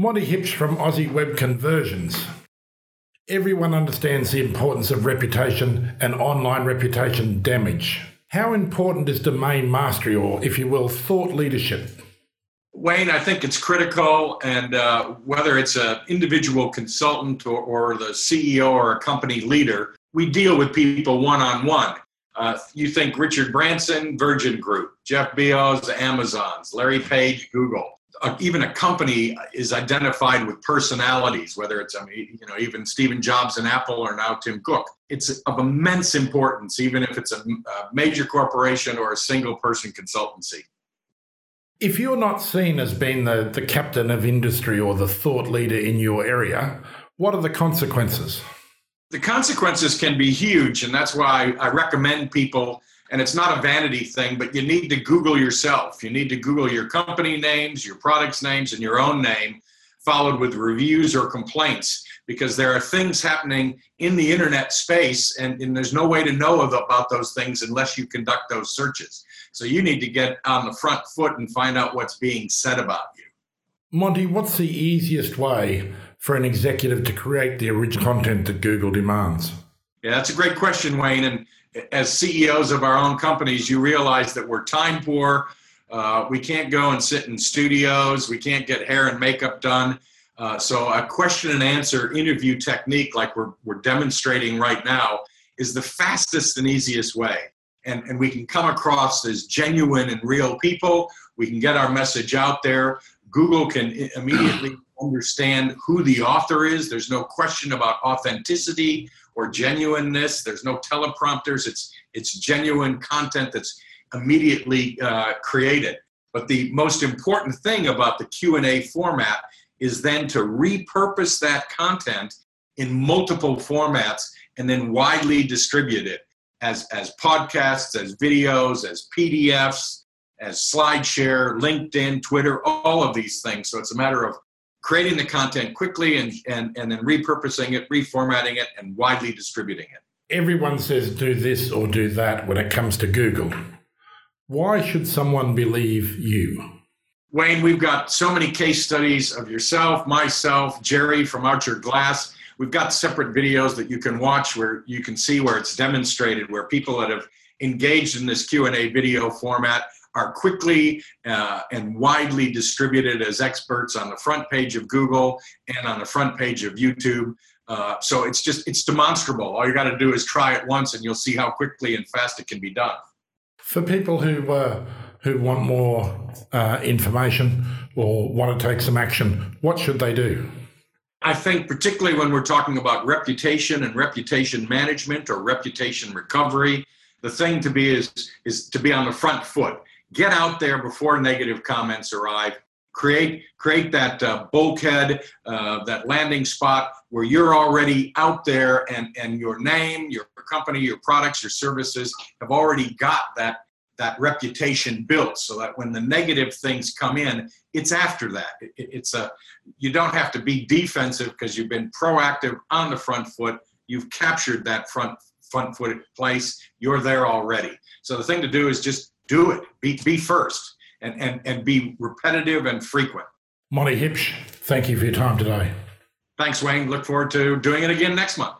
Monty Hips from Aussie Web Conversions. Everyone understands the importance of reputation and online reputation damage. How important is domain mastery, or if you will, thought leadership? Wayne, I think it's critical, and uh, whether it's an individual consultant or, or, the CEO or a company leader, we deal with people one on one. You think Richard Branson, Virgin Group, Jeff Bezos, Amazon's, Larry Page, Google. Uh, even a company is identified with personalities, whether it's I mean, you know even Stephen Jobs and Apple or now Tim Cook. It's of immense importance, even if it's a, a major corporation or a single person consultancy. If you're not seen as being the, the captain of industry or the thought leader in your area, what are the consequences? The consequences can be huge, and that's why I recommend people, and it's not a vanity thing, but you need to Google yourself. You need to Google your company names, your products names, and your own name, followed with reviews or complaints, because there are things happening in the internet space, and, and there's no way to know about those things unless you conduct those searches. So you need to get on the front foot and find out what's being said about you. Monty, what's the easiest way for an executive to create the original content that Google demands? Yeah, that's a great question, Wayne. And as CEOs of our own companies, you realize that we're time poor. Uh, we can't go and sit in studios. We can't get hair and makeup done. Uh, so a question and answer interview technique, like we're, we're demonstrating right now, is the fastest and easiest way and, and we can come across as genuine and real people. We can get our message out there. Google can immediately understand who the author is. There's no question about authenticity or genuineness. There's no teleprompters. It's it's genuine content that's immediately uh, created. But the most important thing about the Q&A format is then to repurpose that content in multiple formats and then widely distribute it as, as podcasts, as videos, as PDFs, as SlideShare, LinkedIn, Twitter, all of these things. So it's a matter of creating the content quickly and, and, and then repurposing it, reformatting it, and widely distributing it. Everyone says do this or do that when it comes to Google. Why should someone believe you? Wayne, we've got so many case studies of yourself, myself, Jerry from Archer Glass we've got separate videos that you can watch where you can see where it's demonstrated where people that have engaged in this q&a video format are quickly uh, and widely distributed as experts on the front page of google and on the front page of youtube. Uh, so it's just it's demonstrable. All you got to do is try it once and you'll see how quickly and fast it can be done. For people who uh, who want more uh, information or want to take some action what should they do? I think, particularly when we're talking about reputation and reputation management or reputation recovery, the thing to be is, is to be on the front foot. Get out there before negative comments arrive. Create, create that uh, bulkhead, uh, that landing spot where you're already out there and, and your name, your company, your products, your services have already got that that reputation built so that when the negative things come in it's after that. It, it's a you don't have to be defensive because you've been proactive on the front foot. You've captured that front front foot place. You're there already. So the thing to do is just do it. Be, be first and, and and be repetitive and frequent. Monty hipsch thank you for your time today. Thanks wayne. Look forward to doing it again next month